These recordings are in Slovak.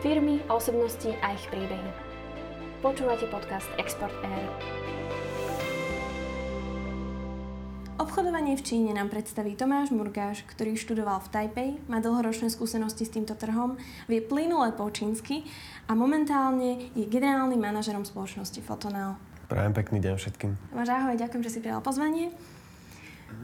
Firmy, osobnosti a ich príbehy. Počúvate podcast Export Air. Obchodovanie v Číne nám predstaví Tomáš Murgáš, ktorý študoval v Taipei, má dlhoročné skúsenosti s týmto trhom, vie plynule po čínsky a momentálne je generálnym manažerom spoločnosti Fotonel. Prajem pekný deň všetkým. Tomáš, ahoj, ďakujem, že si prijal pozvanie.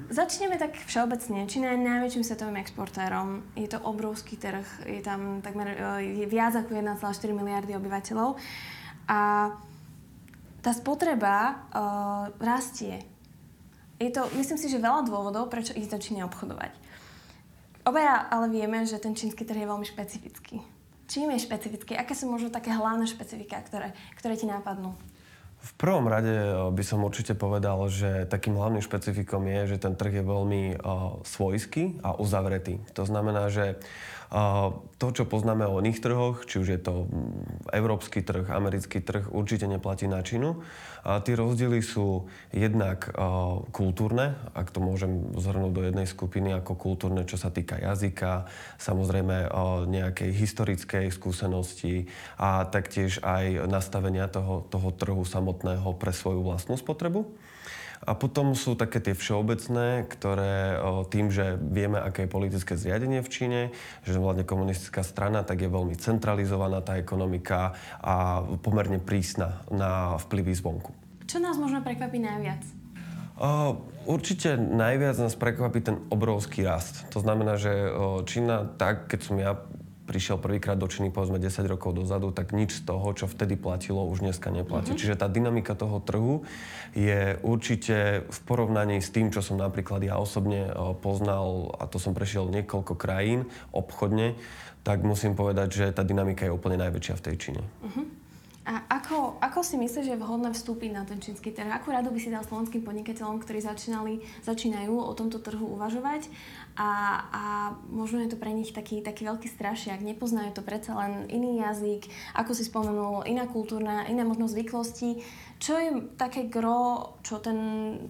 Začneme tak všeobecne. Čína je najväčším svetovým exportérom. Je to obrovský trh. Je tam takmer e, je viac ako 1,4 miliardy obyvateľov. A tá spotreba uh, rastie. Je to, myslím si, že veľa dôvodov, prečo ísť do Číny obchodovať. Obaja ale vieme, že ten čínsky trh je veľmi špecifický. Čím je špecifický? Aké sú možno také hlavné špecifika, ktoré, ktoré ti nápadnú? V prvom rade eh, by som určite povedal, že takým hlavným špecifikom je, že ten trh je veľmi uh, svojský a uzavretý. To znamená, že to, čo poznáme o iných trhoch, či už je to mm, európsky trh, americký trh, určite neplatí na Čínu. A tie rozdiely sú jednak kultúrne, ak to môžem zhrnúť do jednej skupiny ako kultúrne, čo sa týka jazyka, samozrejme nejakej historickej skúsenosti a taktiež aj nastavenia toho, toho trhu samotného pre svoju vlastnú spotrebu. A potom sú také tie všeobecné, ktoré tým, že vieme, aké je politické zriadenie v Číne, že vládne komunistická strana, tak je veľmi centralizovaná tá ekonomika a pomerne prísna na vplyvy zvonku. Čo nás možno prekvapí najviac? Uh, určite najviac nás prekvapí ten obrovský rast. To znamená, že Čína, tak keď som ja prišiel prvýkrát do Číny povedzme 10 rokov dozadu, tak nič z toho, čo vtedy platilo, už dneska neplatí. Mm-hmm. Čiže tá dynamika toho trhu je určite v porovnaní s tým, čo som napríklad ja osobne poznal, a to som prešiel niekoľko krajín obchodne, tak musím povedať, že tá dynamika je úplne najväčšia v tej Číne. Mm-hmm. A ako, ako si myslíš, že je vhodné vstúpiť na ten čínsky trh? Akú radu by si dal slovenským podnikateľom, ktorí začínali, začínajú o tomto trhu uvažovať a, a možno je to pre nich taký, taký veľký strašiak, nepoznajú to predsa len iný jazyk, ako si spomenul, iná kultúrna, iné možno zvyklosti. Čo je také gro, čo ten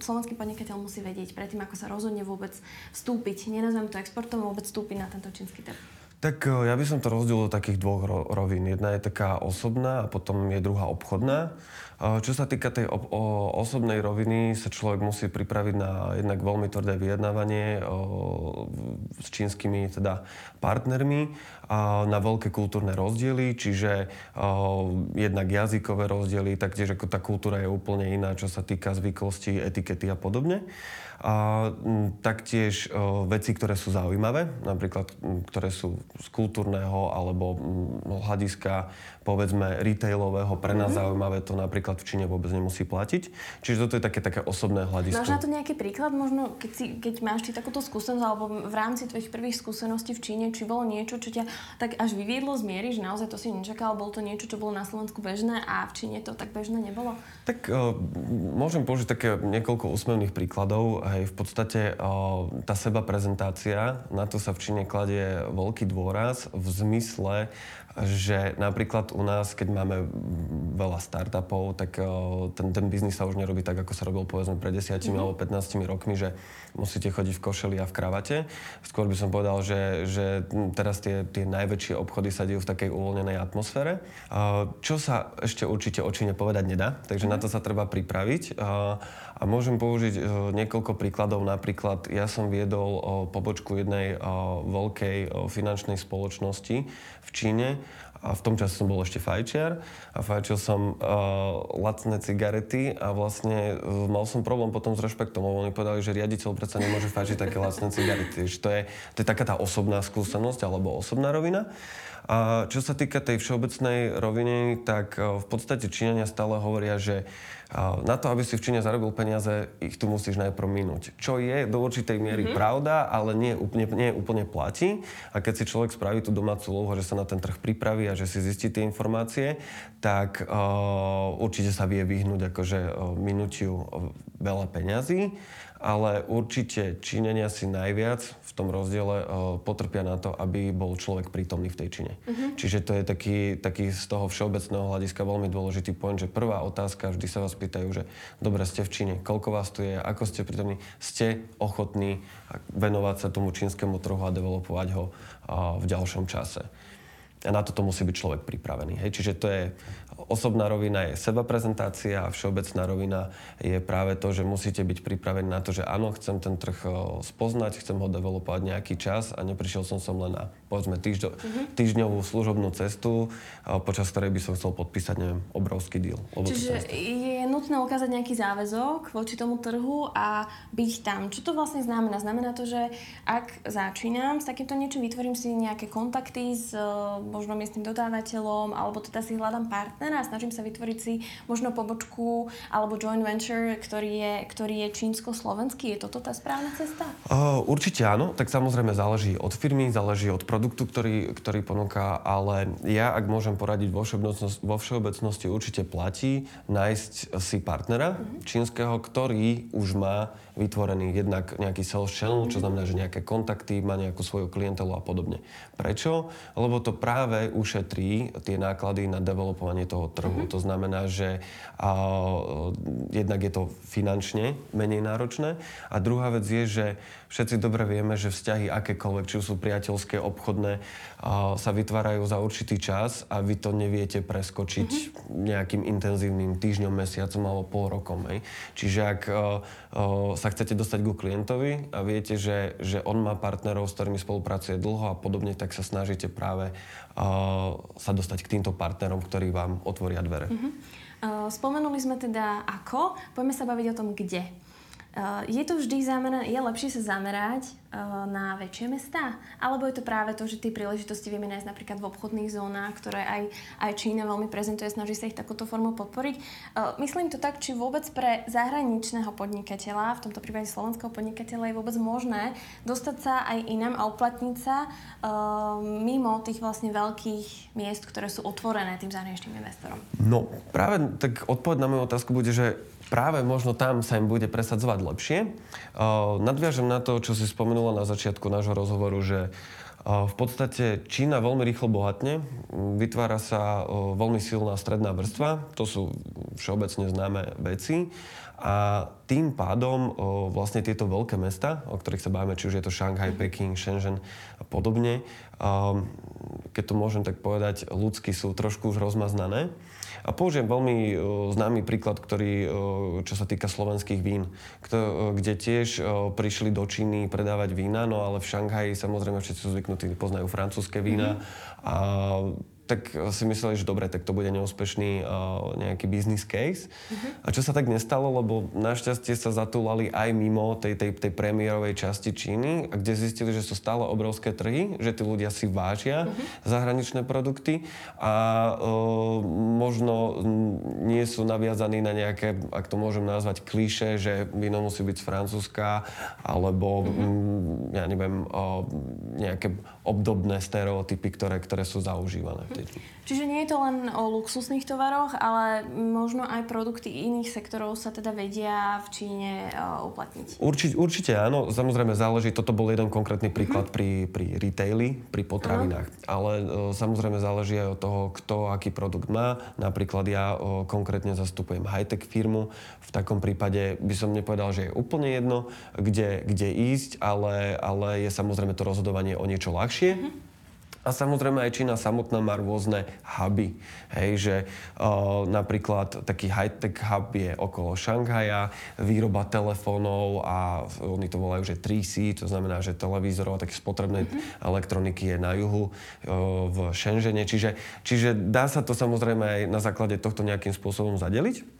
slovenský podnikateľ musí vedieť predtým, ako sa rozhodne vôbec vstúpiť, nenazvem to exportom, vôbec vstúpiť na tento čínsky trh? Tak e, ja by som to rozdielil do takých dvoch rovín. Jedna je taká osobná a potom je druhá obchodná. E, čo sa týka tej ob- o osobnej roviny, sa človek musí pripraviť na jednak veľmi tvrdé vyjednávanie o, e, s čínskymi teda partnermi a na veľké kultúrne rozdiely, čiže o, jednak jazykové rozdiely, taktiež ako tá kultúra je úplne iná, čo sa týka zvyklosti, etikety a podobne. A taktiež o, veci, ktoré sú zaujímavé, napríklad ktoré sú z kultúrneho alebo hľadiska povedzme retailového, pre nás mm-hmm. zaujímavé to napríklad v Číne vôbec nemusí platiť. Čiže toto je také, také osobné hľadisko. Máš na to nejaký príklad možno, keď, si, keď máš ty takúto skúsenosť alebo v rámci tvojich prvých skúseností v Číne, či bolo niečo, čo ťa tak až vyviedlo z miery, že naozaj to si nečakal, bolo to niečo, čo bolo na Slovensku bežné a v Číne to tak bežné nebolo? Tak uh, môžem použiť také niekoľko úsmevných príkladov Hej, v podstate o, tá seba prezentácia, na to sa v Číne kladie veľký dôraz v zmysle, že napríklad u nás, keď máme veľa startupov, tak o, ten, ten biznis sa už nerobí tak, ako sa robil povedzme pred 10 mm-hmm. alebo 15 rokmi, že musíte chodiť v košeli a v kravate. Skôr by som povedal, že, že teraz tie, tie najväčšie obchody sa dejú v takej uvoľnenej atmosfére. Čo sa ešte určite o Číne povedať nedá, takže mm-hmm. na to sa treba pripraviť. A môžem použiť niekoľko príkladov. Napríklad ja som viedol pobočku jednej veľkej finančnej spoločnosti v Číne a v tom čase som bol ešte fajčiar a fajčil som uh, lacné cigarety a vlastne uh, mal som problém potom s rešpektom, lebo oni povedali, že riaditeľ predsa nemôže fajčiť také lacné cigarety. Že to, je, to je taká tá osobná skúsenosť alebo osobná rovina. A čo sa týka tej všeobecnej roviny, tak uh, v podstate Číňania stále hovoria, že na to, aby si v Číne zarobil peniaze, ich tu musíš najprv minúť. Čo je do určitej miery mm-hmm. pravda, ale nie úplne, nie úplne platí. A keď si človek spraví tú domácu úlohu, že sa na ten trh pripraví a že si zistí tie informácie, tak uh, určite sa vie vyhnúť akože uh, minutiu veľa peňazí ale určite Číňania si najviac v tom rozdiele uh, potrpia na to, aby bol človek prítomný v tej Číne. Uh-huh. Čiže to je taký, taký z toho všeobecného hľadiska veľmi dôležitý point, že prvá otázka, vždy sa vás pýtajú, že dobre, ste v Číne, koľko vás tu je, ako ste prítomní, ste ochotní venovať sa tomu čínskemu trhu a developovať ho uh, v ďalšom čase. A na toto musí byť človek pripravený. Hej. Čiže to je osobná rovina je seba prezentácia a všeobecná rovina je práve to, že musíte byť pripravení na to, že áno, chcem ten trh spoznať, chcem ho developovať nejaký čas a neprišiel som som len na povedzme týždňo, uh-huh. týždňovú služobnú cestu, počas ktorej by som chcel podpísať, neviem, obrovský deal. Čiže je nutné ukázať nejaký záväzok voči tomu trhu a byť tam. Čo to vlastne znamená? Znamená to, že ak začínam s takýmto niečím, vytvorím si nejaké kontakty s možno miestnym dodávateľom, alebo teda si hľadám partnera a snažím sa vytvoriť si možno pobočku alebo joint venture, ktorý je, ktorý je čínsko-slovenský. Je toto tá správna cesta? Uh, určite áno, tak samozrejme záleží od firmy, záleží od produktu, ktorý, ktorý ponúka, ale ja, ak môžem poradiť vo všeobecnosti, vo všeobecnosti určite platí nájsť si partnera mm-hmm. čínskeho, ktorý už má vytvorený jednak nejaký sales channel, čo znamená, že nejaké kontakty, má nejakú svoju klientelu a podobne. Prečo? Lebo to práve ušetrí tie náklady na developovanie toho trhu. Mm-hmm. To znamená, že a, jednak je to finančne menej náročné a druhá vec je, že všetci dobre vieme, že vzťahy akékoľvek, či sú priateľské, obchodné, a, sa vytvárajú za určitý čas a vy to neviete preskočiť mm-hmm. nejakým intenzívnym týždňom, mesiacom alebo pol rokom. Hej. Čiže ak a, a, sa sa chcete dostať ku klientovi a viete, že, že on má partnerov, s ktorými spolupracuje dlho a podobne, tak sa snažíte práve uh, sa dostať k týmto partnerom, ktorí vám otvoria dvere. Uh-huh. Uh, spomenuli sme teda ako, poďme sa baviť o tom kde. Uh, je to vždy zamerané, je lepšie sa zamerať uh, na väčšie mestá? Alebo je to práve to, že tie príležitosti vieme nájsť napríklad v obchodných zónach, ktoré aj, aj Čína veľmi prezentuje, snaží sa ich takúto formou podporiť. Uh, myslím to tak, či vôbec pre zahraničného podnikateľa, v tomto prípade slovenského podnikateľa, je vôbec možné dostať sa aj inám a uplatniť sa mimo tých vlastne veľkých miest, ktoré sú otvorené tým zahraničným investorom. No, práve tak odpoveď na moju otázku bude, že práve možno tam sa im bude presadzovať lepšie. Nadviažem na to, čo si spomenula na začiatku nášho rozhovoru, že v podstate Čína veľmi rýchlo bohatne, vytvára sa veľmi silná stredná vrstva, to sú všeobecne známe veci a tým pádom vlastne tieto veľké mesta, o ktorých sa bavíme, či už je to mhm. Peking, Shenzhen a podobne, keď to môžem tak povedať, ľudsky sú trošku už rozmaznané. A použijem veľmi uh, známy príklad, ktorý, uh, čo sa týka slovenských vín, uh, kde tiež prišli do Číny predávať vína, no ale v Šanghaji samozrejme všetci sú zvyknutí, poznajú francúzske vína mm-hmm. a tak si mysleli, že dobre, tak to bude neúspešný uh, nejaký business case. Uh-huh. A čo sa tak nestalo, lebo našťastie sa zatúlali aj mimo tej, tej, tej premiérovej časti Číny, kde zistili, že sú stále obrovské trhy, že tí ľudia si vážia uh-huh. zahraničné produkty a uh, možno nie sú naviazaní na nejaké, ak to môžem nazvať, klíše, že víno musí byť z Francúzska, alebo uh-huh. m, ja neviem, uh, nejaké obdobné stereotypy, ktoré, ktoré sú zaužívané tejto. Čiže nie je to len o luxusných tovaroch, ale možno aj produkty iných sektorov sa teda vedia v Číne uh, uplatniť. Určite, určite áno, samozrejme záleží, toto bol jeden konkrétny príklad uh-huh. pri, pri retaili, pri potravinách, uh-huh. ale uh, samozrejme záleží aj od toho, kto aký produkt má. Napríklad ja uh, konkrétne zastupujem high-tech firmu, v takom prípade by som nepovedal, že je úplne jedno, kde, kde ísť, ale, ale je samozrejme to rozhodovanie o niečo ľahšie. Uh-huh a samozrejme aj Čína samotná má rôzne huby. Hej, že uh, napríklad taký high-tech hub je okolo Šanghaja, výroba telefónov a oni to volajú, že 3C, to znamená, že televízorov a také spotrebnej mm-hmm. elektroniky je na juhu uh, v Shenzhene. Čiže, čiže dá sa to samozrejme aj na základe tohto nejakým spôsobom zadeliť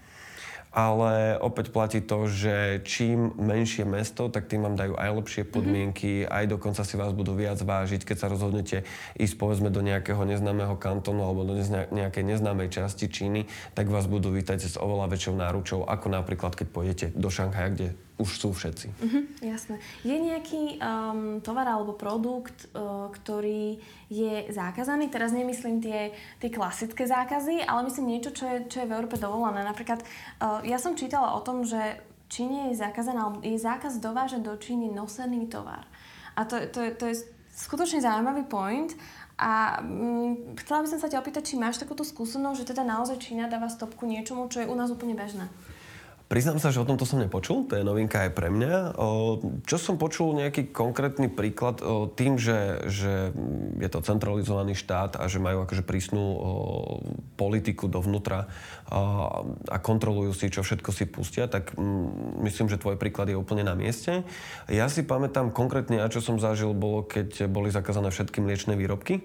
ale opäť platí to, že čím menšie mesto, tak tým vám dajú aj lepšie mhm. podmienky, mm-hmm. aj dokonca si vás budú viac vážiť, keď sa rozhodnete ísť povedzme do nejakého neznámeho kantonu alebo do nejakej neznámej časti Číny, tak vás budú vítať s oveľa väčšou náručou, ako napríklad keď pôjdete do Šanghaja, kde už sú všetci. Uh-huh, jasné. Je nejaký um, tovar alebo produkt, uh, ktorý je zákazaný? Teraz nemyslím tie, tie klasické zákazy, ale myslím niečo, čo je, čo je v Európe dovolené. Napríklad, uh, ja som čítala o tom, že Číne je zakázaný, je zákaz dovážať do Číny nosený tovar. A to, to, to je skutočne zaujímavý point. A um, chcela by som sa ťa opýtať, či máš takúto skúsenosť, že teda naozaj Čína dáva stopku niečomu, čo je u nás úplne bežné. Priznám sa, že o tomto som nepočul, to je novinka aj pre mňa. Čo som počul, nejaký konkrétny príklad tým, že, že je to centralizovaný štát a že majú akože prísnu politiku dovnútra a kontrolujú si, čo všetko si pustia, tak myslím, že tvoj príklad je úplne na mieste. Ja si pamätám konkrétne, a čo som zažil, bolo, keď boli zakázané všetky mliečne výrobky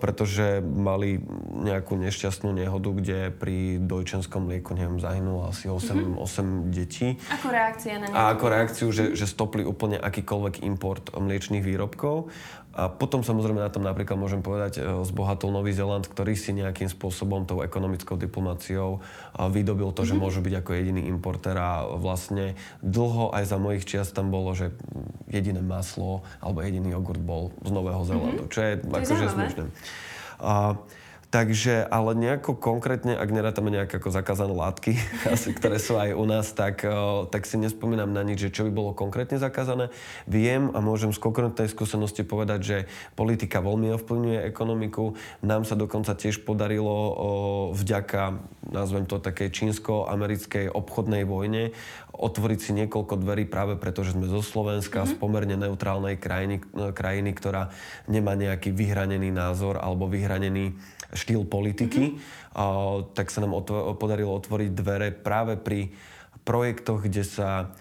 pretože mali nejakú nešťastnú nehodu, kde pri dojčenskom mlieku, neviem, zahynulo asi 8, mm-hmm. 8 detí. Ako reakcia na A ako reakciu, že, že stopli úplne akýkoľvek import mliečných výrobkov. A potom samozrejme na tom napríklad môžem povedať, e, zbohatol Nový Zeland, ktorý si nejakým spôsobom tou ekonomickou diplomáciou e, vydobil to, mm-hmm. že mhm. môžu byť ako jediný importer a vlastne dlho aj za mojich čiast tam bolo, že jediné maslo alebo jediný jogurt bol z Nového Zelandu, mm-hmm. čo je akože smiešné. A, Takže, ale nejako konkrétne, ak nerátame nejaké ako zakázané látky, asi, ktoré sú aj u nás, tak, tak si nespomínam na nič, že čo by bolo konkrétne zakázané. Viem a môžem z konkrétnej skúsenosti povedať, že politika veľmi ovplyvňuje ekonomiku. Nám sa dokonca tiež podarilo vďaka, nazvem to také čínsko-americkej obchodnej vojne, otvoriť si niekoľko dverí práve preto, že sme zo Slovenska, mm-hmm. z pomerne neutrálnej krajiny, krajiny, ktorá nemá nejaký vyhranený názor alebo vyhranený štýl politiky, mm-hmm. a, tak sa nám otvo- podarilo otvoriť dvere práve pri projektoch, kde sa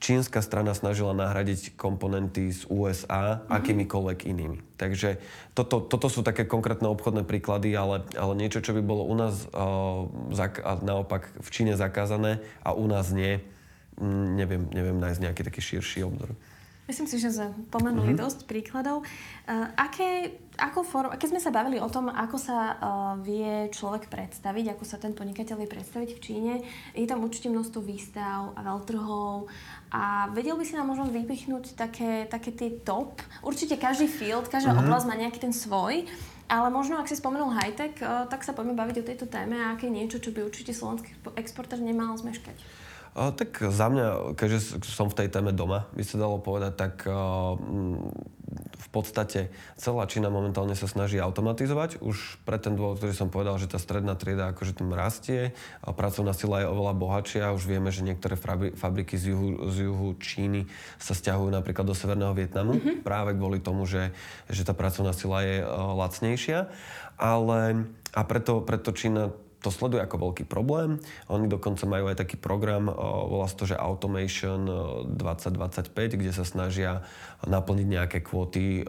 čínska strana snažila nahradiť komponenty z USA mm-hmm. akýmikoľvek inými. Takže toto, toto sú také konkrétne obchodné príklady, ale, ale niečo, čo by bolo u nás uh, zak- a naopak v Číne zakázané a u nás nie, neviem, neviem nájsť nejaký taký širší obzor. Myslím si, že sme pomenuli mm-hmm. dosť príkladov. Uh, aké, ako form, keď sme sa bavili o tom, ako sa uh, vie človek predstaviť, ako sa ten podnikateľ vie predstaviť v Číne, je tam určite množstvo výstav a veľtrhov a vedel by si nám možno vypichnúť také, také tie top. Určite každý field, každá mm-hmm. oblasť má nejaký ten svoj, ale možno, ak si spomenul high-tech, uh, tak sa poďme baviť o tejto téme a aké niečo, čo by určite slovenský exporter nemal zmeškať. Tak za mňa, keďže som v tej téme doma, by sa dalo povedať, tak a, v podstate celá Čína momentálne sa snaží automatizovať. Už pre ten dôvod, ktorý som povedal, že tá stredná trieda akože tým rastie a pracovná sila je oveľa bohatšia. Už vieme, že niektoré fabriky z juhu, z juhu Číny sa stiahujú napríklad do Severného Vietnamu mm-hmm. práve kvôli tomu, že, že tá pracovná sila je lacnejšia. Ale a preto, preto Čína to sleduje ako veľký problém. Oni dokonca majú aj taký program, volá sa to, že Automation 2025, kde sa snažia naplniť nejaké kvóty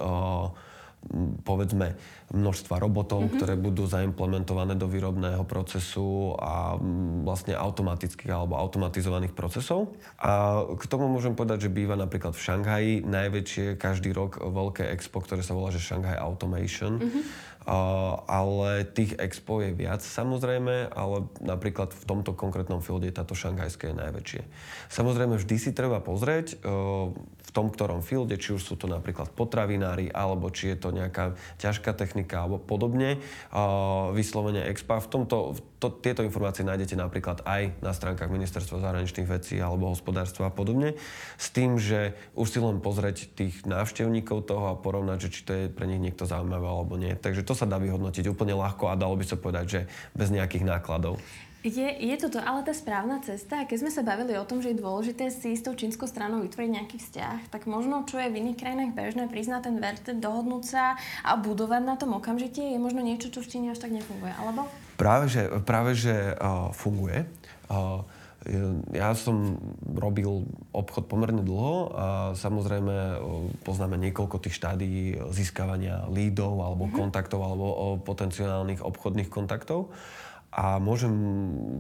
povedzme množstva robotov, mm-hmm. ktoré budú zaimplementované do výrobného procesu a vlastne automatických alebo automatizovaných procesov. A k tomu môžem povedať, že býva napríklad v Šanghaji najväčšie každý rok veľké expo, ktoré sa volá, že Shanghai Automation. Mm-hmm ale tých expo je viac samozrejme, ale napríklad v tomto konkrétnom fielde táto šanghajské je najväčšie. Samozrejme vždy si treba pozrieť v tom ktorom fielde, či už sú to napríklad potravinári, alebo či je to nejaká ťažká technika alebo podobne, vyslovene expa. V tomto, to, tieto informácie nájdete napríklad aj na stránkach Ministerstva zahraničných vecí alebo hospodárstva a podobne, s tým, že už si len pozrieť tých návštevníkov toho a porovnať, že či to je pre nich niekto zaujímavé alebo nie. Takže to sa dá vyhodnotiť úplne ľahko a dalo by sa povedať, že bez nejakých nákladov. Je, je toto ale tá správna cesta? Keď sme sa bavili o tom, že je dôležité si s tou čínskou stranou vytvoriť nejaký vzťah, tak možno, čo je v iných krajinách bežné, priznať ten vert, dohodnúť sa a budovať na tom okamžite, je možno niečo, čo v Číne až tak nefunguje, alebo? Práve, že, práve, že uh, funguje. Uh, ja som robil obchod pomerne dlho a samozrejme poznáme niekoľko tých štádí získavania lídov alebo mm-hmm. kontaktov alebo potenciálnych obchodných kontaktov. A môžem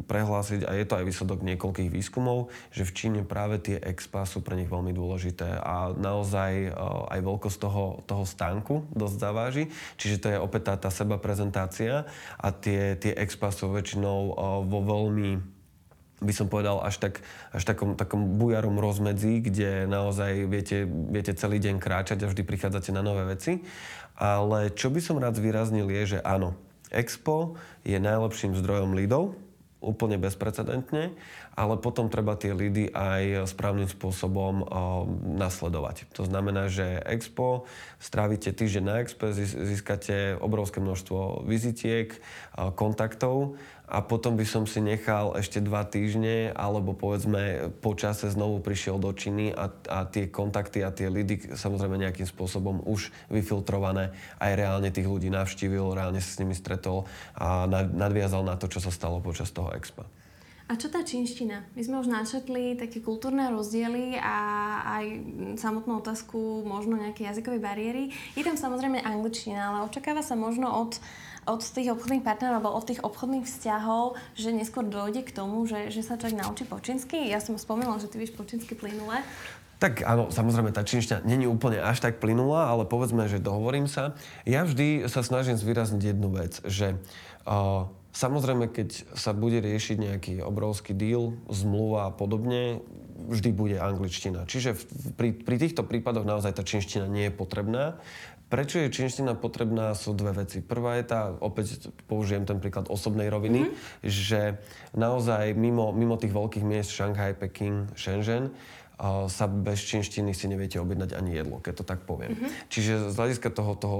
prehlásiť, a je to aj výsledok niekoľkých výskumov, že v Číne práve tie expa sú pre nich veľmi dôležité a naozaj aj veľkosť toho, toho stánku dosť zaváži. Čiže to je opäť tá, tá seba prezentácia a tie, tie expa sú väčšinou vo veľmi by som povedal, až, tak, až takom, takom bujarom rozmedzi, kde naozaj viete, viete celý deň kráčať a vždy prichádzate na nové veci. Ale čo by som rád zvýraznil je, že áno, Expo je najlepším zdrojom lídov úplne bezprecedentne, ale potom treba tie lídy aj správnym spôsobom nasledovať. To znamená, že Expo, strávite týždeň na Expo, získate obrovské množstvo vizitiek, kontaktov a potom by som si nechal ešte dva týždne alebo povedzme po čase znovu prišiel do Číny a, a tie kontakty a tie lidy samozrejme nejakým spôsobom už vyfiltrované aj reálne tých ľudí navštívil, reálne sa s nimi stretol a nadviazal na to, čo sa stalo počas toho expa. A čo tá čínština? My sme už načetli také kultúrne rozdiely a aj samotnú otázku možno nejaké jazykové bariéry. Je tam samozrejme angličtina, ale očakáva sa možno od od tých obchodných partnerov alebo od tých obchodných vzťahov, že neskôr dojde k tomu, že, že sa človek naučí po čínsky. Ja som spomínala, že ty vieš po čínsky plynule. Tak áno, samozrejme, tá čínština není úplne až tak plynulá, ale povedzme, že dohovorím sa. Ja vždy sa snažím zvýrazniť jednu vec, že uh, samozrejme, keď sa bude riešiť nejaký obrovský deal, zmluva a podobne, vždy bude angličtina. Čiže v, pri, pri týchto prípadoch naozaj tá čínština nie je potrebná. Prečo je čínština potrebná, sú dve veci. Prvá je tá, opäť použijem ten príklad osobnej roviny, mm-hmm. že naozaj mimo, mimo tých veľkých miest Šanghaj, Peking, Shenzhen, sa bez čínštiny si neviete objednať ani jedlo, keď to tak poviem. Mm-hmm. Čiže z hľadiska toho, toho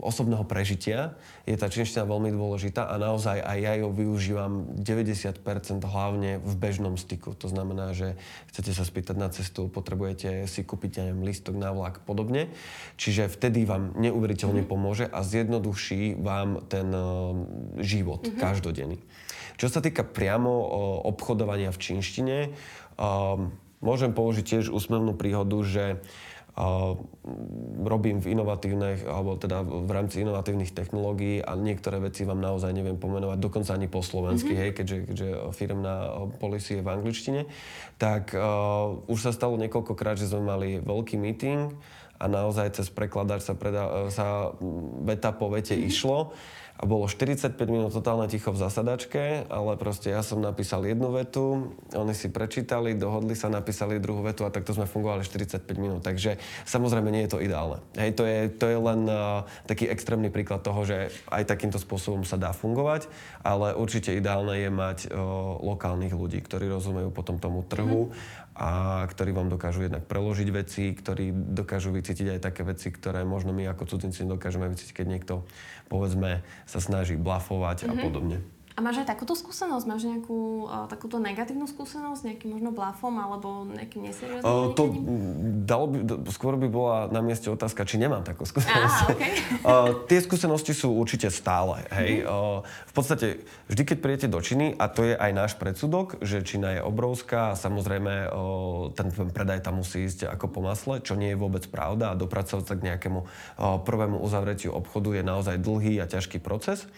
osobného prežitia je tá čínština veľmi dôležitá a naozaj aj ja ju využívam 90% hlavne v bežnom styku. To znamená, že chcete sa spýtať na cestu, potrebujete si kúpiť, neviem, lístok na vlak podobne. Čiže vtedy vám neuveriteľne mm-hmm. pomôže a zjednoduší vám ten život mm-hmm. každodenný. Čo sa týka priamo obchodovania v čínštine, um, Môžem použiť tiež úsmevnú príhodu, že robím v inovatívnych, alebo teda v rámci inovatívnych technológií a niektoré veci vám naozaj neviem pomenovať, dokonca ani po slovensky, mm-hmm. hej, keďže, keďže firmná policy je v angličtine, tak uh, už sa stalo niekoľkokrát, že sme mali veľký meeting a naozaj cez prekladač sa, preda- sa veta po vete mm-hmm. išlo a bolo 45 minút totálne ticho v zasadačke, ale proste ja som napísal jednu vetu, oni si prečítali, dohodli sa, napísali druhú vetu a takto sme fungovali 45 minút. Takže samozrejme nie je to ideálne. Hej, to je, to je len uh, taký extrémny príklad toho, že aj takýmto spôsobom sa dá fungovať, ale určite ideálne je mať uh, lokálnych ľudí, ktorí rozumejú potom tomu trhu mm-hmm a ktorí vám dokážu jednak preložiť veci, ktorí dokážu vycítiť aj také veci, ktoré možno my ako cudzinci dokážeme vycítiť, keď niekto, povedzme, sa snaží blafovať mm-hmm. a mhm. podobne. A máš aj takúto skúsenosť? Máš nejakú uh, takúto negatívnu skúsenosť? Nejakým možno blafom alebo nejakým neserióznym uh, To dalo by, skôr by bola na mieste otázka, či nemám takú skúsenosť. Aha, okay. uh, tie skúsenosti sú určite stále. Hej? Mm. Uh, v podstate vždy, keď príjete do Číny, a to je aj náš predsudok, že Čína je obrovská a samozrejme uh, ten predaj tam musí ísť ako po masle, čo nie je vôbec pravda a dopracovať sa k nejakému uh, prvému uzavretiu obchodu je naozaj dlhý a ťažký proces.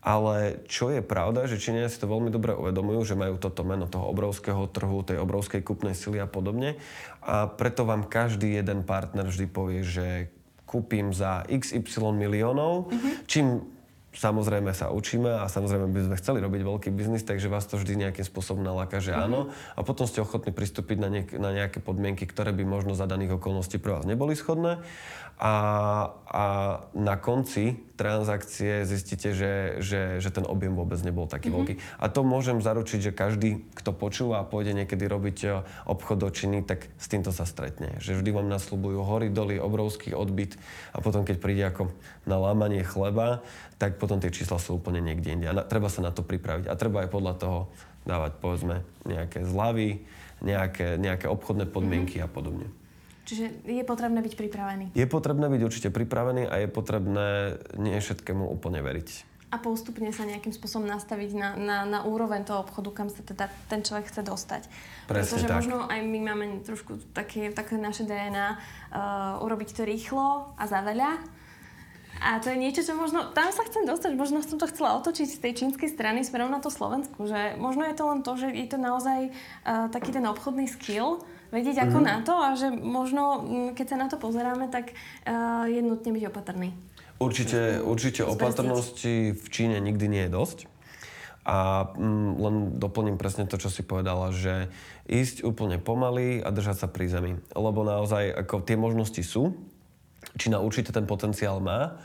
Ale čo je pravda, že Číňania si to veľmi dobre uvedomujú, že majú toto meno toho obrovského trhu, tej obrovskej kupnej sily a podobne. A preto vám každý jeden partner vždy povie, že kúpim za XY miliónov, mm-hmm. čím samozrejme sa učíme a samozrejme by sme chceli robiť veľký biznis, takže vás to vždy nejakým spôsobom naláka, že áno. Mm-hmm. A potom ste ochotní pristúpiť na, niek- na nejaké podmienky, ktoré by možno za daných okolností pre vás neboli schodné a, a na konci transakcie zistíte, že, že, že ten objem vôbec nebol taký mm-hmm. veľký. A to môžem zaručiť, že každý, kto počúva a pôjde niekedy robiť e, obchod do Číny, tak s týmto sa stretne. Že vždy vám nasľubujú hory, doly, obrovský odbyt a potom, keď príde ako na lámanie chleba, tak potom tie čísla sú úplne niekde inde. A na, treba sa na to pripraviť. A treba aj podľa toho dávať, povedzme, nejaké zľavy, nejaké, nejaké obchodné podmienky mm-hmm. a podobne. Čiže je potrebné byť pripravený. Je potrebné byť určite pripravený a je potrebné nie všetkému úplne veriť. A postupne sa nejakým spôsobom nastaviť na, na, na úroveň toho obchodu, kam sa teda ten človek chce dostať. Presne Pretože tak. možno aj my máme trošku také, také naše DNA uh, urobiť to rýchlo a za veľa. A to je niečo, čo možno, tam sa chcem dostať, možno som to chcela otočiť z tej čínskej strany smerom na to Slovensku, že možno je to len to, že je to naozaj uh, taký ten obchodný skill, vedieť ako mm-hmm. na to a že možno, mm, keď sa na to pozeráme, tak uh, je nutne byť opatrný. Určite, určite opatrnosti v Číne nikdy nie je dosť. A mm, len doplním presne to, čo si povedala, že ísť úplne pomaly a držať sa pri zemi. Lebo naozaj ako tie možnosti sú, Čína určite ten potenciál má,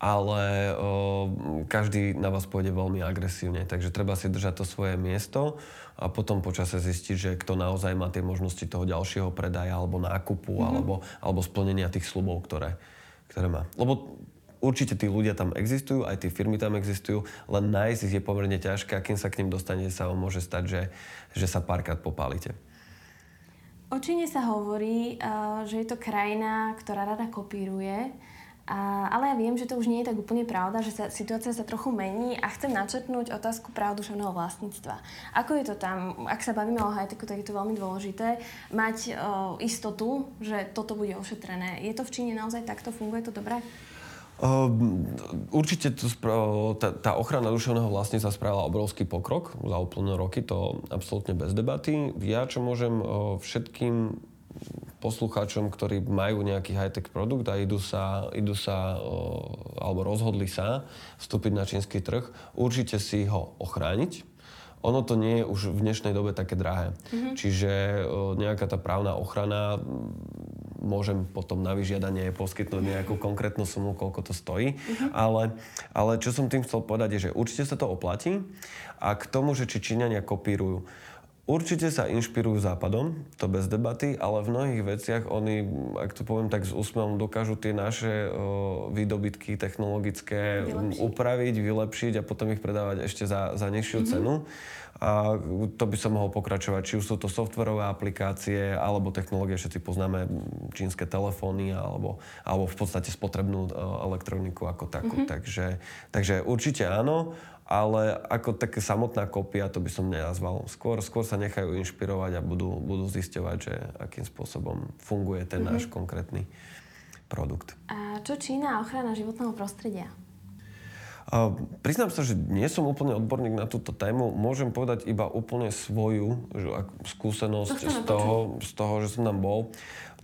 ale o, každý na vás pôjde veľmi agresívne, takže treba si držať to svoje miesto a potom počase zistiť, že kto naozaj má tie možnosti toho ďalšieho predaja alebo nákupu mm-hmm. alebo, alebo splnenia tých slubov, ktoré, ktoré má. Lebo určite tí ľudia tam existujú, aj tie firmy tam existujú, len nájsť ich je pomerne ťažké a kým sa k ním dostanete, sa vám môže stať, že, že sa párkrát popálite. O Číne sa hovorí, že je to krajina, ktorá rada kopíruje a, ale ja viem, že to už nie je tak úplne pravda, že sa, situácia sa trochu mení a chcem načetnúť otázku práv duševného vlastníctva. Ako je to tam, ak sa bavíme o high-techu, tak je to veľmi dôležité, mať o, istotu, že toto bude ošetrené. Je to v Číne naozaj takto? Funguje to dobre? Uh, určite to spra- tá, tá ochrana duševného vlastníctva spravila obrovský pokrok za úplné roky, to absolútne bez debaty. Ja, čo môžem uh, všetkým poslucháčom, ktorí majú nejaký high-tech produkt a idú sa, idú sa alebo rozhodli sa vstúpiť na čínsky trh, určite si ho ochrániť. Ono to nie je už v dnešnej dobe také drahé. Mm-hmm. Čiže nejaká tá právna ochrana môžem potom na vyžiadanie poskytnúť nejakú konkrétnu sumu, koľko to stojí. Mm-hmm. Ale, ale čo som tým chcel povedať je, že určite sa to oplatí a k tomu, že či Číňania kopírujú. Určite sa inšpirujú západom, to bez debaty, ale v mnohých veciach oni, ak to poviem tak s úsmevom, dokážu tie naše o, výdobytky technologické vylepšiť. upraviť, vylepšiť a potom ich predávať ešte za, za nižšiu mm-hmm. cenu. A to by som mohol pokračovať, či už sú to softverové aplikácie, alebo technológie, všetci poznáme čínske telefóny, alebo, alebo v podstate spotrebnú elektroniku ako takú. Mm-hmm. Takže, takže určite áno ale ako také samotná kopia to by som nenazval. Skôr, skôr sa nechajú inšpirovať a budú, budú zisťovať, že akým spôsobom funguje ten mm-hmm. náš konkrétny produkt. A čo Čína a ochrana životného prostredia? Uh, priznám sa, že nie som úplne odborník na túto tému. Môžem povedať iba úplne svoju že, skúsenosť z toho, z toho, že som tam bol.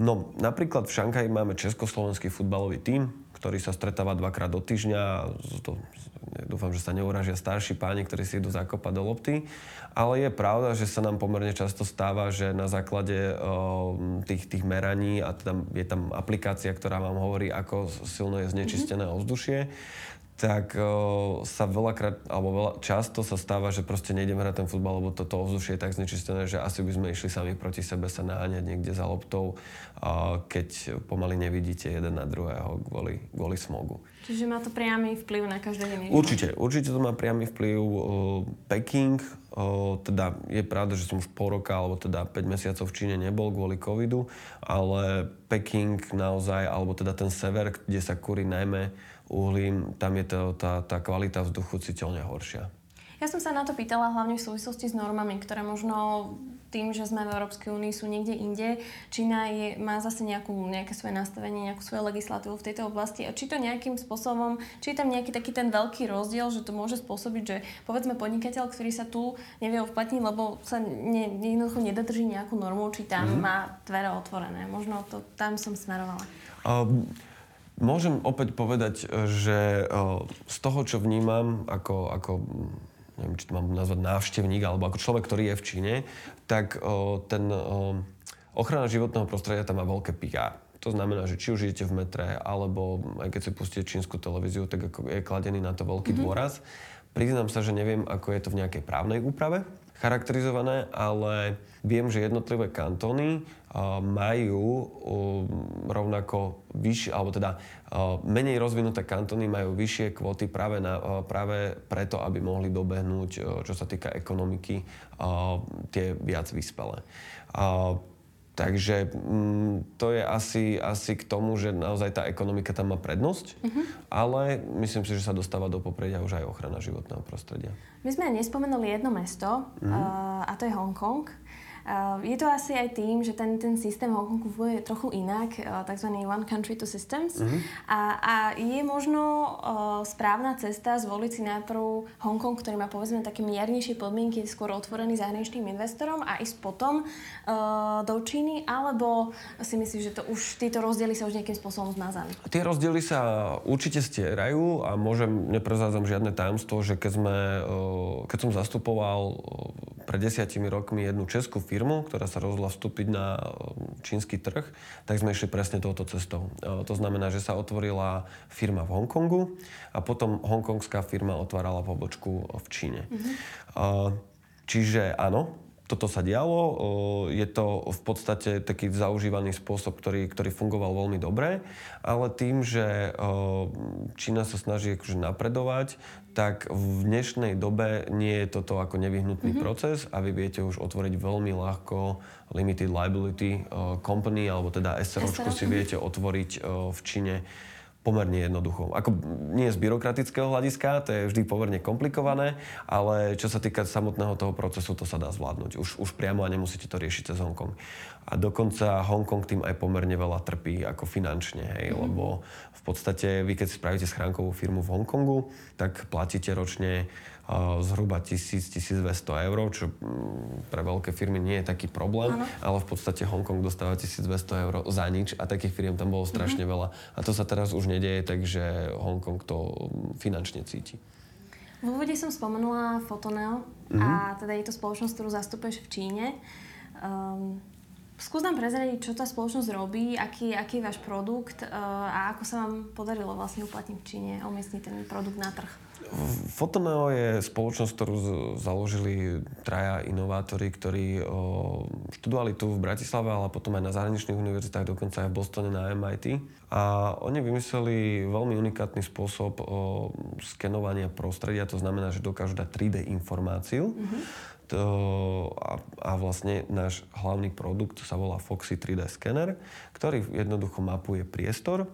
No, napríklad v Šankaji máme československý futbalový tím, ktorý sa stretáva dvakrát do týždňa. To, dúfam, že sa neuražia starší páni, ktorí si idú zakopať do lopty. Ale je pravda, že sa nám pomerne často stáva, že na základe o, tých, tých meraní, a teda je tam aplikácia, ktorá vám hovorí, ako silno je znečistené mm-hmm. ovzdušie, tak o, sa veľakrát, alebo veľa, často sa stáva, že proste nejdeme hrať ten futbal, lebo toto ovzdušie je tak znečistené, že asi by sme išli sami proti sebe sa naháňať niekde za loptou, o, keď pomaly nevidíte jeden na druhého kvôli, kvôli smogu. Čiže má to priamy vplyv na každé deň? Určite, určite to má priamy vplyv. O, Peking, o, teda je pravda, že som už pol roka, alebo teda 5 mesiacov v Číne nebol kvôli covidu, ale Peking naozaj, alebo teda ten sever, kde sa kúri najmä uhlím, tam je to, tá, tá kvalita vzduchu citeľne horšia. Ja som sa na to pýtala hlavne v súvislosti s normami, ktoré možno tým, že sme v Európskej únii sú niekde inde. Čína je, má zase nejakú, nejaké svoje nastavenie, nejakú svoju legislatívu v tejto oblasti. A či to nejakým spôsobom, či je tam nejaký taký ten veľký rozdiel, že to môže spôsobiť, že povedzme podnikateľ, ktorý sa tu nevie uplatniť, lebo sa ne, jednoducho nedodrží nejakú normu, či tam mm-hmm. má dvere otvorené. Možno to tam som smerovala. Um, Môžem opäť povedať, že z toho, čo vnímam ako, ako neviem, či to mám nazvať návštevník, alebo ako človek, ktorý je v Číne, tak ten ochrana životného prostredia tam má veľké PR. To znamená, že či už idete v metre, alebo aj keď si pustíte čínsku televíziu, tak ako je kladený na to veľký mm-hmm. dôraz. Priznám sa, že neviem, ako je to v nejakej právnej úprave charakterizované, ale viem, že jednotlivé kantóny majú rovnako vyššie, alebo teda menej rozvinuté kantóny majú vyššie kvóty práve, na, práve preto, aby mohli dobehnúť, čo sa týka ekonomiky, tie viac vyspelé. Takže mm, to je asi, asi k tomu, že naozaj tá ekonomika tam má prednosť, uh-huh. ale myslím si, že sa dostáva do popredia už aj ochrana životného prostredia. My sme nespomenuli jedno mesto, uh-huh. uh, a to je Hongkong. Je to asi aj tým, že ten, ten systém Hongkongu funguje trochu inak, tzv. One Country to Systems. Mm-hmm. A, a je možno správna cesta zvoliť si najprv Hongkong, ktorý má povedzme také miernejšie podmienky, skôr otvorený zahraničným investorom a ísť potom do Číny, alebo si myslíš, že to už, tieto rozdiely sa už nejakým spôsobom zmazali? Tie rozdiely sa určite stierajú a môžem, neprezádzam žiadne tajomstvo, že keď sme, keď som zastupoval pred desiatimi rokmi jednu českú firmu, ktorá sa rozhodla vstúpiť na e, čínsky trh, tak sme išli presne touto cestou. To znamená, že sa otvorila firma v Hongkongu a potom hongkongská firma otvárala pobočku v Číne. Mm-hmm. Čiže áno, toto sa dialo. Je to v podstate taký zaužívaný spôsob, ktorý, ktorý fungoval veľmi dobre, ale tým, že Čína sa snaží akože napredovať, tak v dnešnej dobe nie je toto ako nevyhnutný mm-hmm. proces a vy viete už otvoriť veľmi ľahko limited liability company, alebo teda SROčku si viete otvoriť v Číne pomerne jednoducho. Ako nie z byrokratického hľadiska, to je vždy pomerne komplikované, ale čo sa týka samotného toho procesu, to sa dá zvládnuť. Už, už priamo a nemusíte to riešiť cez Hongkong. A dokonca Hongkong tým aj pomerne veľa trpí ako finančne, hej, mm. lebo v podstate vy keď si spravíte schránkovú firmu v Hongkongu, tak platíte ročne zhruba 1000-1200 eur, čo mm, pre veľké firmy nie je taký problém, ano. ale v podstate Hongkong dostáva 1200 eur za nič a takých firiem tam bolo strašne mm-hmm. veľa. A to sa teraz už nedieje, takže Hongkong to finančne cíti. V úvode som spomenula Fotoneo mm-hmm. a teda je to spoločnosť, ktorú zastupuješ v Číne. Um, skús nám prezradiť, čo tá spoločnosť robí, aký, aký je váš produkt uh, a ako sa vám podarilo vlastne uplatniť v Číne umiestniť ten produkt na trh. Fotoneo je spoločnosť, ktorú založili traja inovátori, ktorí študovali tu v Bratislave, ale potom aj na zahraničných univerzitách, dokonca aj v Bostone na MIT. A oni vymysleli veľmi unikátny spôsob skenovania prostredia, to znamená, že dokážu dať 3D informáciu. Mm-hmm. To, a, a vlastne náš hlavný produkt sa volá Foxy 3D scanner, ktorý jednoducho mapuje priestor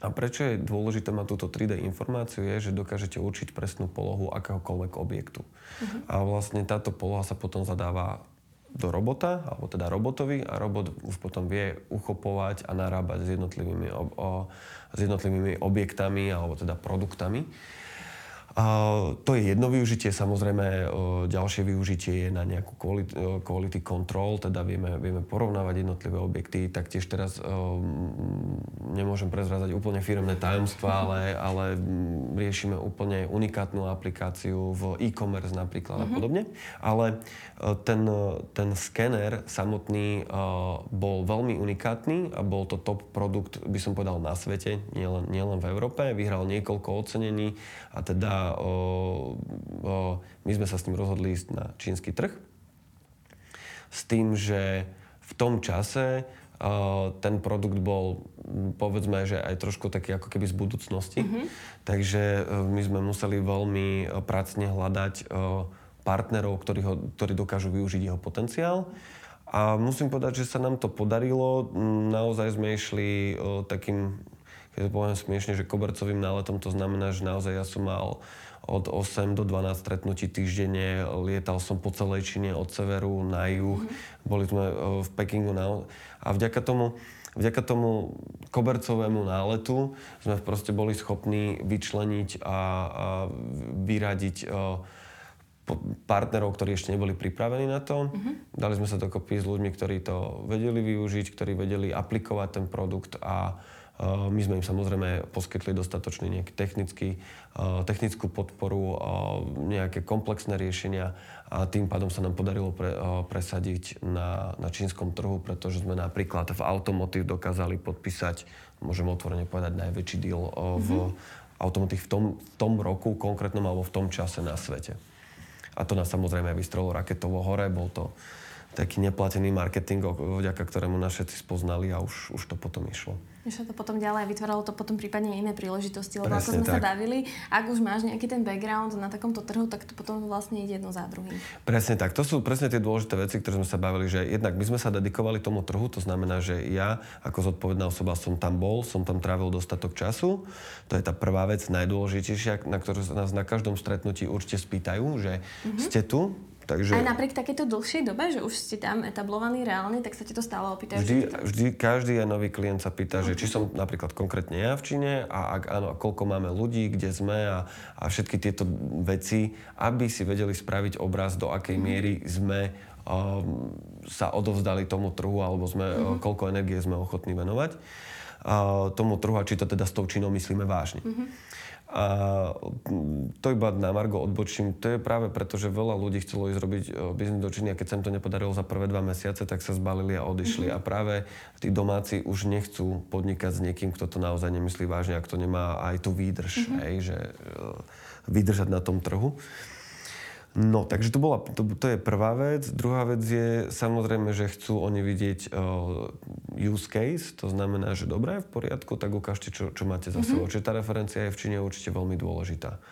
a prečo je dôležité mať túto 3D informáciu je, že dokážete určiť presnú polohu akéhokoľvek objektu. Uh-huh. A vlastne táto poloha sa potom zadáva do robota, alebo teda robotovi a robot už potom vie uchopovať a narábať s jednotlivými, o, o, s jednotlivými objektami alebo teda produktami. To je jedno využitie, samozrejme ďalšie využitie je na nejakú quality, quality control, teda vieme, vieme porovnávať jednotlivé objekty, taktiež teraz nemôžem prezrázať úplne firmné tajomstva, ale, ale riešime úplne unikátnu aplikáciu v e-commerce napríklad mm-hmm. a mhm. podobne. Ale ten, ten skener samotný bol veľmi unikátny a bol to top produkt, by som povedal, na svete, nielen, nielen v Európe. Vyhral niekoľko ocenení a teda o, o, my sme sa s tým rozhodli ísť na čínsky trh. S tým, že v tom čase o, ten produkt bol, povedzme, že aj trošku taký ako keby z budúcnosti. Mm-hmm. Takže o, my sme museli veľmi pracne hľadať o, partnerov, ktorí, ho, ktorí dokážu využiť jeho potenciál. A musím povedať, že sa nám to podarilo. Naozaj sme išli takým keď to poviem smiešne, že kobercovým náletom to znamená, že naozaj ja som mal od 8 do 12 stretnutí týždenne, lietal som po celej Číne od severu na juh, mm-hmm. boli sme e, v Pekingu na, a vďaka tomu vďaka tomu kobercovému náletu sme proste boli schopní vyčleniť a, a vyradiť uh, partnerov, ktorí ešte neboli pripravení na to. Mm-hmm. Dali sme sa dokopy s ľuďmi, ktorí to vedeli využiť, ktorí vedeli aplikovať ten produkt a my sme im samozrejme poskytli dostatočný nejaký technický, technickú podporu, nejaké komplexné riešenia a tým pádom sa nám podarilo pre, presadiť na, na čínskom trhu, pretože sme napríklad v Automotive dokázali podpísať, môžem otvorene povedať, najväčší deal v mm-hmm. Automotive v tom, v tom roku konkrétnom alebo v tom čase na svete. A to nás samozrejme vystrelo raketovo hore, bol to taký neplatený marketing, vďaka ktorému nás všetci spoznali a už, už to potom išlo. Išlo to potom ďalej vytváralo to potom prípadne iné príležitosti, lebo ako sme tak. sa bavili, ak už máš nejaký ten background na takomto trhu, tak to potom vlastne ide jedno za druhým. Presne tak. To sú presne tie dôležité veci, ktoré sme sa bavili, že jednak my sme sa dedikovali tomu trhu, to znamená, že ja ako zodpovedná osoba som tam bol, som tam trávil dostatok času. To je tá prvá vec, najdôležitejšia, na ktorú sa nás na každom stretnutí určite spýtajú, že mm-hmm. ste tu, Takže... Aj napriek takéto dlhšej dobe, že už ste tam etablovaní reálne, tak sa ti to stále opýtajú? Vždy, vždy každý nový klient sa pýta, že či som napríklad konkrétne ja v Číne a ak áno, a koľko máme ľudí, kde sme a, a všetky tieto veci, aby si vedeli spraviť obraz, do akej mm. miery sme um, sa odovzdali tomu trhu alebo sme, mm. koľko energie sme ochotní venovať uh, tomu trhu a či to teda s tou Čínou myslíme vážne. Mm-hmm. A mm, to iba na Margo odbočím, to je práve preto, že veľa ľudí chcelo ísť robiť e, biznis do Číny a keď sa im to nepodarilo za prvé dva mesiace, tak sa zbalili a odišli. Mm-hmm. A práve tí domáci už nechcú podnikať s niekým, kto to naozaj nemyslí vážne a kto nemá aj tú výdrž, mm-hmm. hej, že uh, vydržať na tom trhu. No, takže to, bola, to, to je prvá vec. Druhá vec je samozrejme, že chcú oni vidieť uh, use case, to znamená, že dobré, v poriadku, tak ukážte, čo, čo máte za mm-hmm. sebou. Čiže tá referencia je v Číne určite veľmi dôležitá.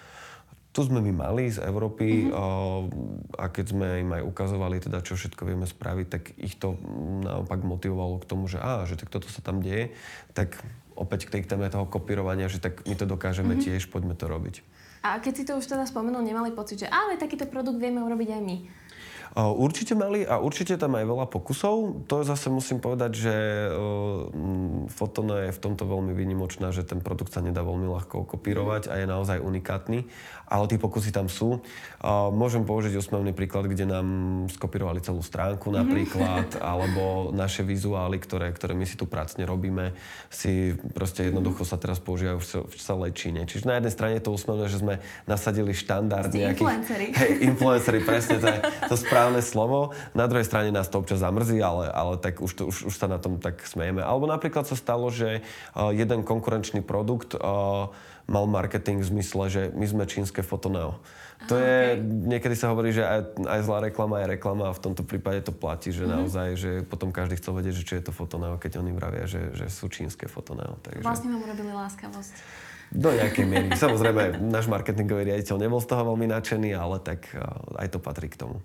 Tu sme my mali z Európy mm-hmm. uh, a keď sme im aj ukazovali, teda, čo všetko vieme spraviť, tak ich to naopak motivovalo k tomu, že, á, že tak toto sa tam deje, tak opäť k tej téme toho kopírovania, že tak my to dokážeme mm-hmm. tiež, poďme to robiť. A keď si to už teda spomenul, nemali pocit, že ale takýto produkt vieme urobiť aj my. Určite mali a určite tam aj veľa pokusov. To zase musím povedať, že Fotona je v tomto veľmi výnimočná, že ten produkt sa nedá veľmi ľahko kopírovať a je naozaj unikátny. Ale tie pokusy tam sú. Môžem použiť úsmevný príklad, kde nám skopírovali celú stránku napríklad, alebo naše vizuály, ktoré, ktoré my si tu pracne robíme, si proste jednoducho sa teraz používajú v celej Číne. Čiže na jednej strane je to úsmevné, že sme nasadili štandard nejakých... Influencery. Hej, influencery, presne to to správne slovo. Na druhej strane nás to občas zamrzí, ale, ale tak už, to, už, už sa na tom tak smejeme. Alebo napríklad sa stalo, že uh, jeden konkurenčný produkt uh, mal marketing v zmysle, že my sme čínske fotoneo. To je, okay. niekedy sa hovorí, že aj, aj zlá reklama je reklama a v tomto prípade to platí, že mm-hmm. naozaj, že potom každý chcel vedieť, že čo je to fotoneo, keď oni vravia, že, že sú čínske fotoneo. Takže... Vlastne vám urobili láskavosť. Do nejakej miery. Samozrejme, náš marketingový riaditeľ nebol z toho veľmi nadšený, ale tak aj to patrí k tomu.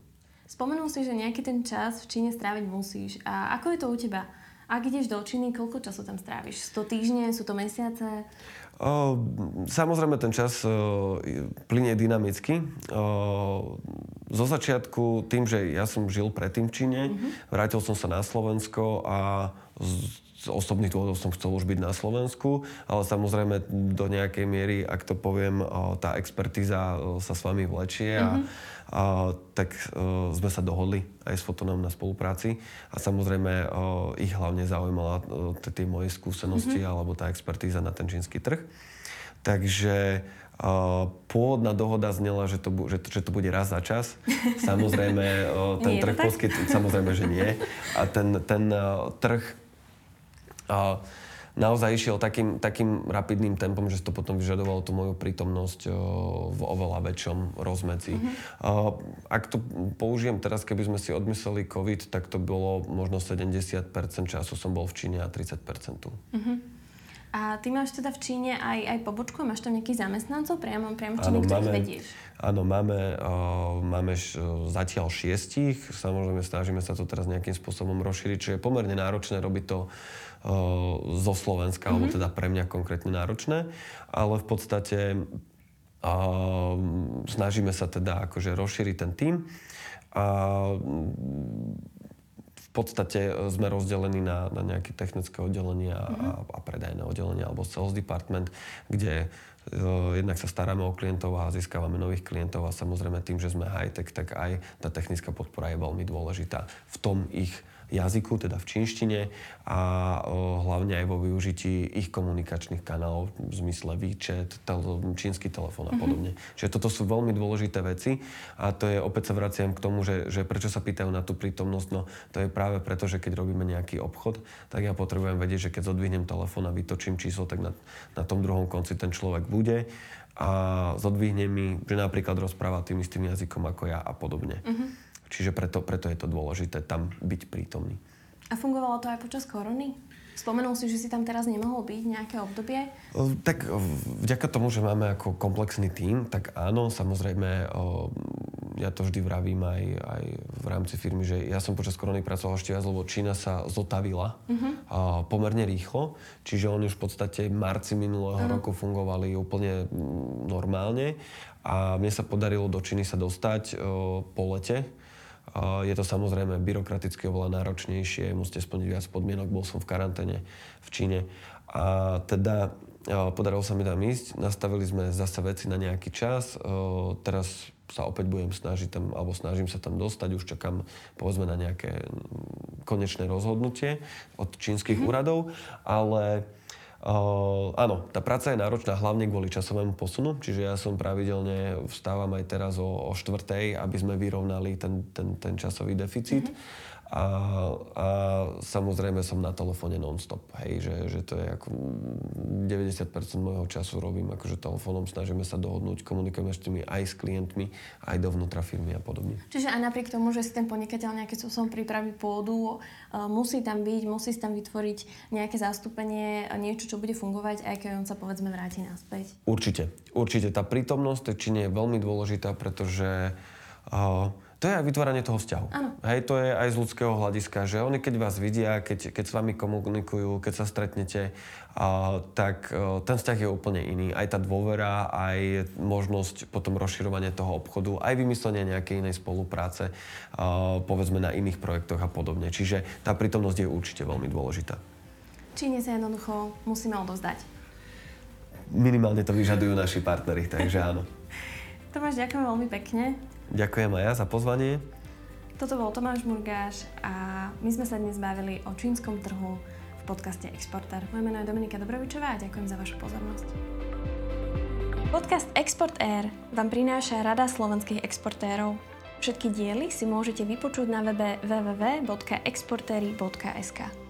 Spomenul si, že nejaký ten čas v Číne stráviť musíš. A ako je to u teba? Ak ideš do Číny, koľko času tam stráviš? 100 týždne? Sú to mesiace? O, samozrejme, ten čas o, plinie dynamicky. O, zo začiatku, tým, že ja som žil predtým v Číne, mm-hmm. vrátil som sa na Slovensko a z, z osobných dôvodov som chcel už byť na Slovensku, ale samozrejme do nejakej miery, ak to poviem, tá expertíza o, sa s vami vlečie a mm-hmm a, tak uh, sme sa dohodli aj s Fotonom na spolupráci a samozrejme uh, ich hlavne zaujímala tie moje skúsenosti mm-hmm. alebo tá expertíza na ten čínsky trh. Takže uh, pôvodná dohoda znela, že to, bu- že, že to bude raz za čas. Samozrejme, uh, ten trh poskyt... Samozrejme, že nie. A ten, ten uh, trh naozaj išiel takým, takým rapidným tempom, že to potom vyžadovalo tú moju prítomnosť v oveľa väčšom rozmedzi. Mm-hmm. Ak to použijem teraz, keby sme si odmysleli COVID, tak to bolo možno 70% času som bol v Číne a 30% tu. Mm-hmm. A ty máš teda v Číne aj, aj pobočku? Máš tam nejakých zamestnancov priamo, priamo v Číne, máme, vedieš? Áno, máme, uh, máme š, zatiaľ šiestich. Samozrejme, snažíme sa to teraz nejakým spôsobom rozšíriť, čo je pomerne náročné robiť to zo Slovenska, mm-hmm. alebo mhm. teda pre mňa konkrétne náročné, ale v podstate uh, snažíme sa teda akože rozšíriť ten tým a v podstate sme rozdelení na, na nejaké technické oddelenia mm-hmm. a, a predajné oddelenia alebo sales department, kde uh, jednak sa staráme o klientov a získavame nových klientov a samozrejme tým, že sme high-tech, tak aj tá technická podpora je veľmi dôležitá v tom ich jazyku, teda v čínštine a hlavne aj vo využití ich komunikačných kanálov v zmysle výčet, tel- čínsky telefón a mhm. podobne. Mm-hmm. Čiže toto sú veľmi dôležité veci a to je, opäť sa vraciam k tomu, že, že prečo sa pýtajú na tú prítomnosť, no to je práve preto, že keď robíme nejaký obchod, tak ja potrebujem vedieť, že keď zodvihnem telefón a vytočím číslo, tak na, na tom druhom konci ten človek bude a zodvihne mi, že napríklad rozpráva tým istým jazykom ako ja a podobne. Mm-hmm. Čiže preto, preto je to dôležité tam byť prítomný. A fungovalo to aj počas korony? Spomenul si, že si tam teraz nemohol byť nejaké obdobie? Tak vďaka tomu, že máme ako komplexný tím, tak áno, samozrejme, ja to vždy vravím aj, aj v rámci firmy, že ja som počas korony pracoval ešte viac, lebo Čína sa zotavila uh-huh. pomerne rýchlo, čiže oni už v podstate v marci minulého uh-huh. roku fungovali úplne normálne a mne sa podarilo do Číny sa dostať po lete, je to samozrejme byrokraticky oveľa náročnejšie, musíte splniť viac podmienok, bol som v karanténe v Číne. A teda podarilo sa mi tam ísť, nastavili sme zase veci na nejaký čas, teraz sa opäť budem snažiť tam, alebo snažím sa tam dostať, už čakám povedzme na nejaké konečné rozhodnutie od čínskych mm-hmm. úradov, ale Uh, áno, tá práca je náročná hlavne kvôli časovému posunu, čiže ja som pravidelne vstávam aj teraz o, o štvrtej, aby sme vyrovnali ten, ten, ten časový deficit. Mm-hmm a, a samozrejme som na telefóne non-stop, hej, že, že to je ako 90% môjho času robím akože telefónom, snažíme sa dohodnúť, komunikujeme s tými aj s klientmi, aj dovnútra firmy a podobne. Čiže aj napriek tomu, že si ten podnikateľ nejakým spôsobom pripraví pôdu, uh, musí tam byť, musí tam vytvoriť nejaké zastúpenie, niečo, čo bude fungovať, aj keď on sa povedzme vráti naspäť. Určite, určite. Tá prítomnosť tej čine je veľmi dôležitá, pretože uh, to je aj vytváranie toho vzťahu. Ano. Hej, to je aj z ľudského hľadiska, že oni keď vás vidia, keď, keď s vami komunikujú, keď sa stretnete, a, tak e, ten vzťah je úplne iný. Aj tá dôvera, aj možnosť potom rozširovania toho obchodu, aj vymyslenie nejakej inej spolupráce, a, povedzme na iných projektoch a podobne. Čiže tá prítomnosť je určite veľmi dôležitá. Číne sa jednoducho musíme odovzdať. Minimálne to vyžadujú naši partnery, takže áno. Tomáš, ďakujem veľmi pekne. Ďakujem aj ja za pozvanie. Toto bol Tomáš Murgáš a my sme sa dnes bavili o čínskom trhu v podcaste Exporter. Moje meno je Dominika Dobrovičová a ďakujem za vašu pozornosť. Podcast Export Air vám prináša Rada slovenských exportérov. Všetky diely si môžete vypočuť na webe www.exportery.sk.